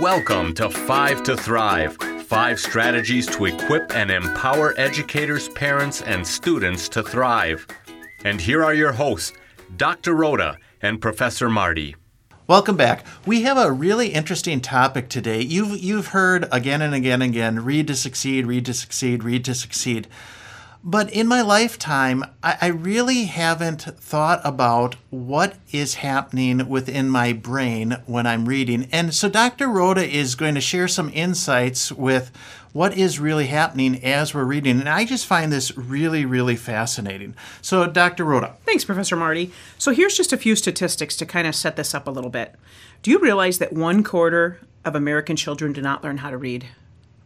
Welcome to Five to Thrive five strategies to equip and empower educators, parents, and students to thrive. And here are your hosts, Dr. Rhoda and Professor Marty. Welcome back. We have a really interesting topic today. You've you've heard again and again and again, read to succeed, read to succeed, read to succeed. But in my lifetime, I, I, really haven't thought about what is happening within my brain when I'm reading. And so Dr. Rhoda is going to share some insights with what is really happening as we're reading. And I just find this really, really fascinating. So, Dr. Rhoda. Thanks, Professor Marty. So, here's just a few statistics to kind of set this up a little bit. Do you realize that one quarter of American children do not learn how to read?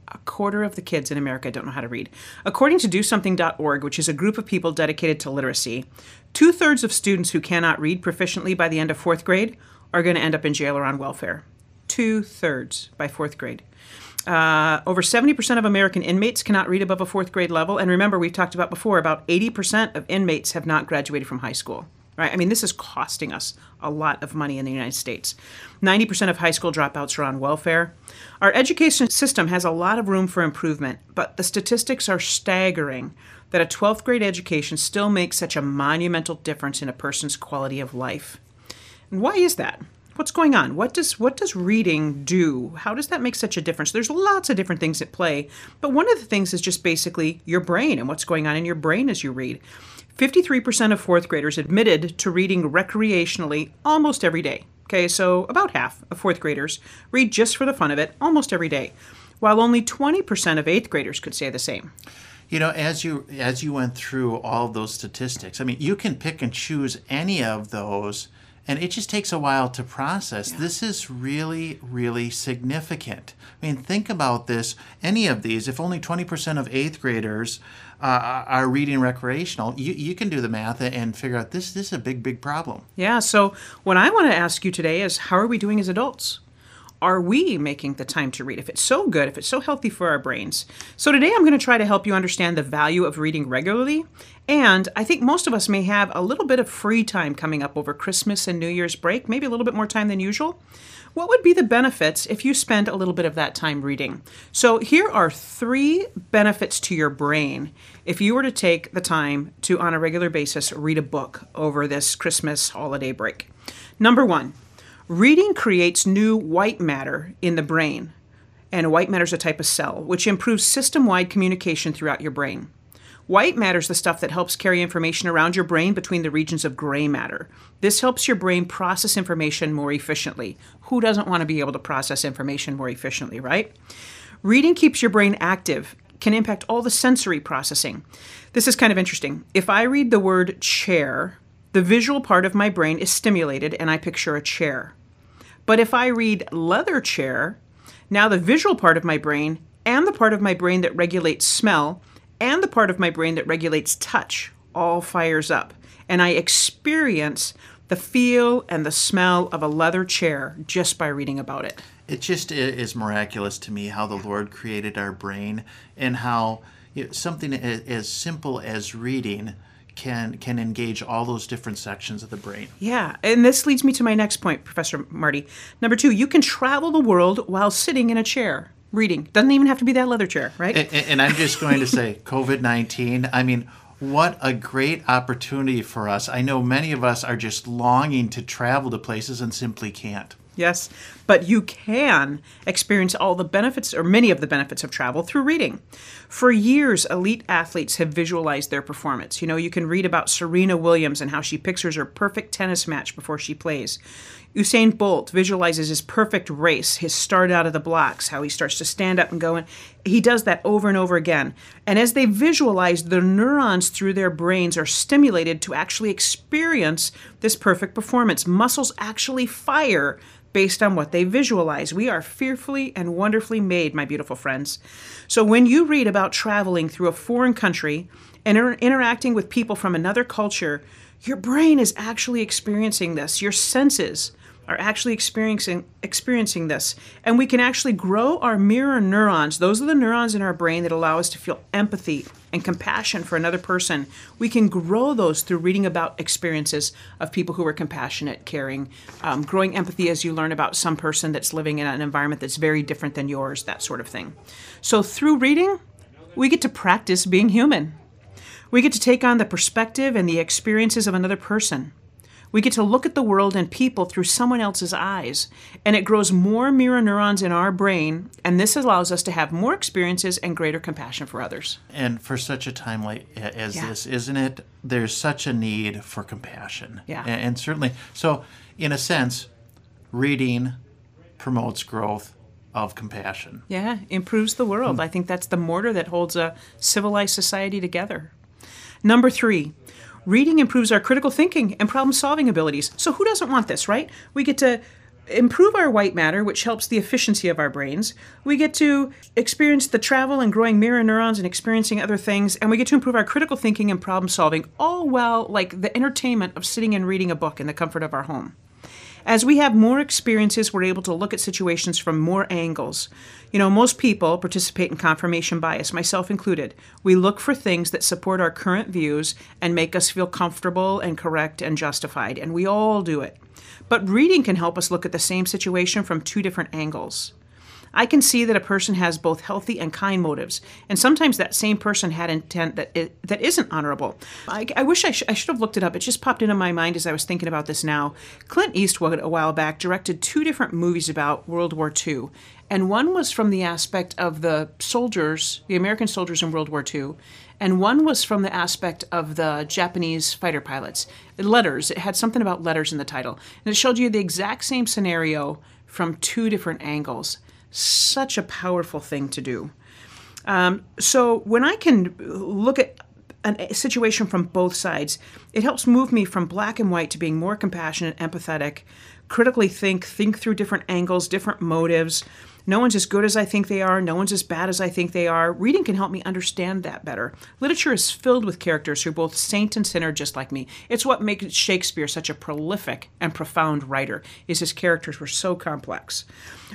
A quarter of the kids in America don't know how to read. According to DoSomething.org, which is a group of people dedicated to literacy, two thirds of students who cannot read proficiently by the end of fourth grade are going to end up in jail or on welfare. Two thirds by fourth grade. Uh, over 70% of American inmates cannot read above a fourth grade level. And remember, we've talked about before, about 80% of inmates have not graduated from high school right? I mean, this is costing us a lot of money in the United States. 90% of high school dropouts are on welfare. Our education system has a lot of room for improvement, but the statistics are staggering that a 12th grade education still makes such a monumental difference in a person's quality of life. And why is that? What's going on? What does what does reading do? How does that make such a difference? There's lots of different things at play, but one of the things is just basically your brain and what's going on in your brain as you read. 53% of fourth graders admitted to reading recreationally almost every day. Okay, so about half of fourth graders read just for the fun of it almost every day, while only 20% of eighth graders could say the same. You know, as you as you went through all those statistics, I mean, you can pick and choose any of those and it just takes a while to process. Yeah. This is really, really significant. I mean, think about this. Any of these, if only 20% of eighth graders uh, are reading recreational, you, you can do the math and figure out this, this is a big, big problem. Yeah. So, what I want to ask you today is how are we doing as adults? Are we making the time to read? If it's so good, if it's so healthy for our brains. So today I'm going to try to help you understand the value of reading regularly. And I think most of us may have a little bit of free time coming up over Christmas and New Year's break, maybe a little bit more time than usual. What would be the benefits if you spend a little bit of that time reading? So, here are three benefits to your brain if you were to take the time to, on a regular basis, read a book over this Christmas holiday break. Number one, Reading creates new white matter in the brain, and white matter is a type of cell, which improves system wide communication throughout your brain. White matter is the stuff that helps carry information around your brain between the regions of gray matter. This helps your brain process information more efficiently. Who doesn't want to be able to process information more efficiently, right? Reading keeps your brain active, can impact all the sensory processing. This is kind of interesting. If I read the word chair, the visual part of my brain is stimulated and I picture a chair. But if I read leather chair, now the visual part of my brain and the part of my brain that regulates smell and the part of my brain that regulates touch all fires up. And I experience the feel and the smell of a leather chair just by reading about it. It just is miraculous to me how the Lord created our brain and how something as simple as reading can can engage all those different sections of the brain. Yeah, and this leads me to my next point, Professor Marty. Number two, you can travel the world while sitting in a chair reading. Doesn't even have to be that leather chair, right? And, and I'm just going to say, COVID nineteen. I mean, what a great opportunity for us. I know many of us are just longing to travel to places and simply can't. Yes, but you can experience all the benefits, or many of the benefits of travel, through reading. For years, elite athletes have visualized their performance. You know, you can read about Serena Williams and how she pictures her perfect tennis match before she plays. Usain Bolt visualizes his perfect race, his start out of the blocks, how he starts to stand up and go. And he does that over and over again. And as they visualize, the neurons through their brains are stimulated to actually experience this perfect performance. Muscles actually fire based on what they visualize. We are fearfully and wonderfully made, my beautiful friends. So when you read about traveling through a foreign country and inter- interacting with people from another culture, your brain is actually experiencing this. Your senses, are actually experiencing experiencing this. And we can actually grow our mirror neurons. Those are the neurons in our brain that allow us to feel empathy and compassion for another person. We can grow those through reading about experiences of people who are compassionate caring um, growing empathy as you learn about some person that's living in an environment that's very different than yours that sort of thing. So through reading we get to practice being human. We get to take on the perspective and the experiences of another person we get to look at the world and people through someone else's eyes, and it grows more mirror neurons in our brain, and this allows us to have more experiences and greater compassion for others. And for such a time like as Yeah. this, isn't it? There's such a need for compassion. Yeah. A- And, certainly, so in a sense, reading promotes growth of compassion. Yeah, improves the world. Hmm. I think that's the mortar that holds a civilized society together. Number three, reading improves our critical thinking and problem solving abilities. So, who doesn't want this, right? We get to improve our white matter, which helps the efficiency of our brains. We get to experience the travel and growing mirror neurons and experiencing other things. And we get to improve our critical thinking and problem solving, all while like the entertainment of sitting and reading a book in the comfort of our home. As we have more experiences, we're able to look at situations from more angles. You know, most people participate in confirmation bias, myself included. We look for things that support our current views and make us feel comfortable and correct and justified, and we all do it. But reading can help us look at the same situation from two different angles. I can see that a person has both healthy and kind motives, and sometimes that same person had intent that i that isn't honorable. I, I wish I, sh- I should have looked it up. It just popped into my mind as I was thinking about this now. Clint Eastwood, a while back, directed two different movies about World War II, and one was from the aspect of the soldiers, the American soldiers in World War II, and one was from the aspect of the Japanese fighter pilots. Letters. It had something about letters in the title, and it showed you the exact same scenario from two different angles such a powerful thing to do. Um, so when I can look at a situation from both sides, it helps move me from black and white to being more compassionate, empathetic, critically think, think through different angles, different motives. No one's as good as I think they are. No one's as bad as I think they are. Reading can help me understand that better. Literature is filled with characters who are both saint and sinner, just like me. It's what makes Shakespeare such a prolific and profound writer. Is his characters were so complex.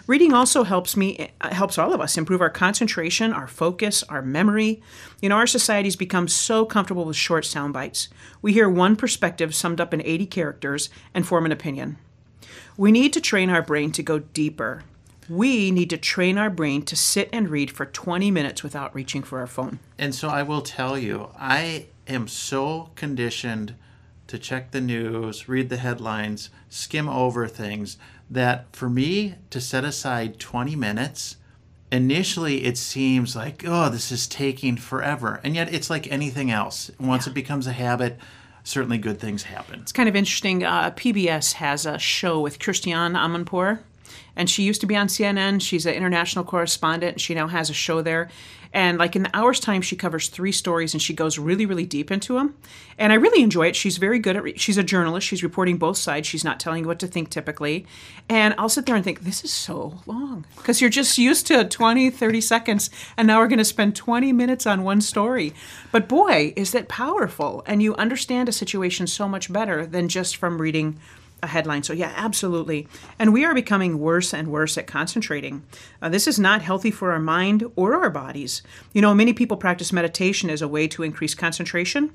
Reading also helps me, uh, helps all of us improve our concentration, our focus, our memory. You know, our society's become so comfortable with short sound bites. We hear one perspective summed up in 80 characters and form an opinion. We need to train our brain to go deeper. We need to train our brain to sit and read for 20 minutes without reaching for our phone. And so I will tell you, I am so conditioned to check the news, read the headlines, skim over things, that for me to set aside 20 minutes, initially it seems like, oh, this is taking forever. And yet it's like anything else. Once it becomes a habit, certainly good things happen. It's kind of interesting. Uh, PBS has a show with Christiane Amanpour, and she used to be on CNN. She's an international correspondent. She now has a show there. And like in the hour's time, she covers three stories and she goes really, really deep into them. And I really enjoy it. She's very good at. Re- she's a journalist. She's reporting both sides. She's not telling you what to think typically. And I'll sit there and think, this is so long because you're just used to 20, 30 seconds, and now we're going to spend 20 minutes on one story. But boy, is that powerful! And you understand a situation so much better than just from reading a headline. So, yeah, absolutely. And we are becoming worse and worse at concentrating. Uh, this is not healthy for our mind or our bodies. You know, many people practice meditation as a way to increase concentration.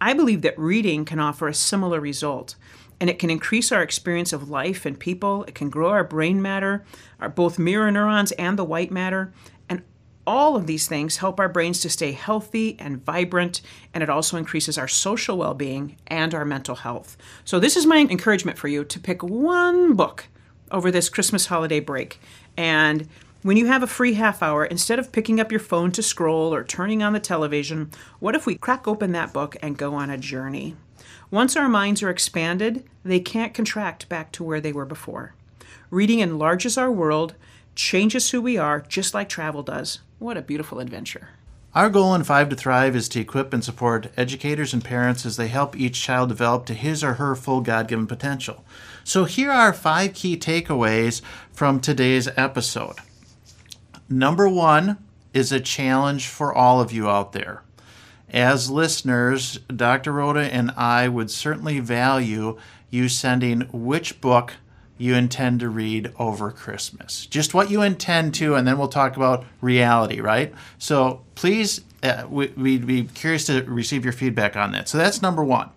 I believe that reading can offer a similar result. And it can increase our experience of life and people. It can grow our brain matter, our both mirror neurons and the white matter. And all of these things help our brains to stay healthy and vibrant, and it also increases our social well being and our mental health. So, this is my encouragement for you to pick one book over this Christmas holiday break. And when you have a free half hour, instead of picking up your phone to scroll or turning on the television, what if we crack open that book and go on a journey? Once our minds are expanded, they can't contract back to where they were before. Reading enlarges our world, changes who we are, just like travel does. What a beautiful adventure. Our goal in Five to Thrive is to equip and support educators and parents as they help each child develop to his or her full God given potential. So, here are five key takeaways from today's episode. Number one is a challenge for all of you out there. As listeners, Dr. Rhoda and I would certainly value you sending which book you intend to read over Christmas. Just what you intend to, and then we'll talk about reality, right? So please, uh, we, we'd be curious to receive your feedback on that. So that's number one.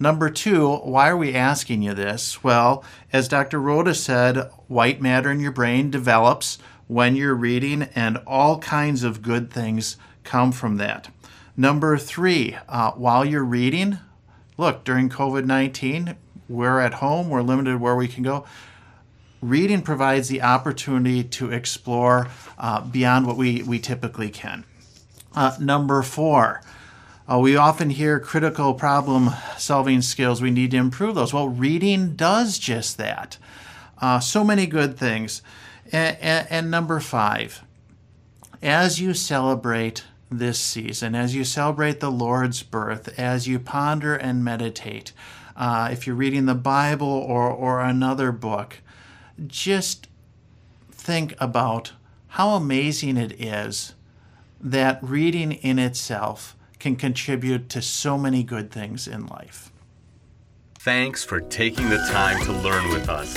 Number two, why are we asking you this? Well, as Dr. Rhoda said, white matter in your brain develops when you're reading, and all kinds of good things come from that. Number three, uh, while you're reading, look, during COVID 19, we're at home, we're limited where we can go. Reading provides the opportunity to explore uh, beyond what we, we typically can. Uh, number four, uh, we often hear critical problem solving skills. We need to improve those. Well, reading does just that. Uh, so many good things. And, and, and, number five, as you celebrate this season, as you celebrate the Lord's birth, as you ponder and meditate, uh, if you're reading the Bible or, or another book, just think about how amazing it is that reading in itself can contribute to so many good things in life. Thanks for taking the time to learn with us.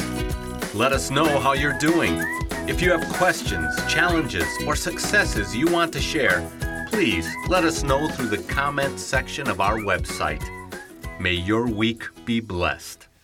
Let us know how you're doing. If you have questions, challenges, or successes you want to share, please let us know through the comments section of our website. May your week be blessed.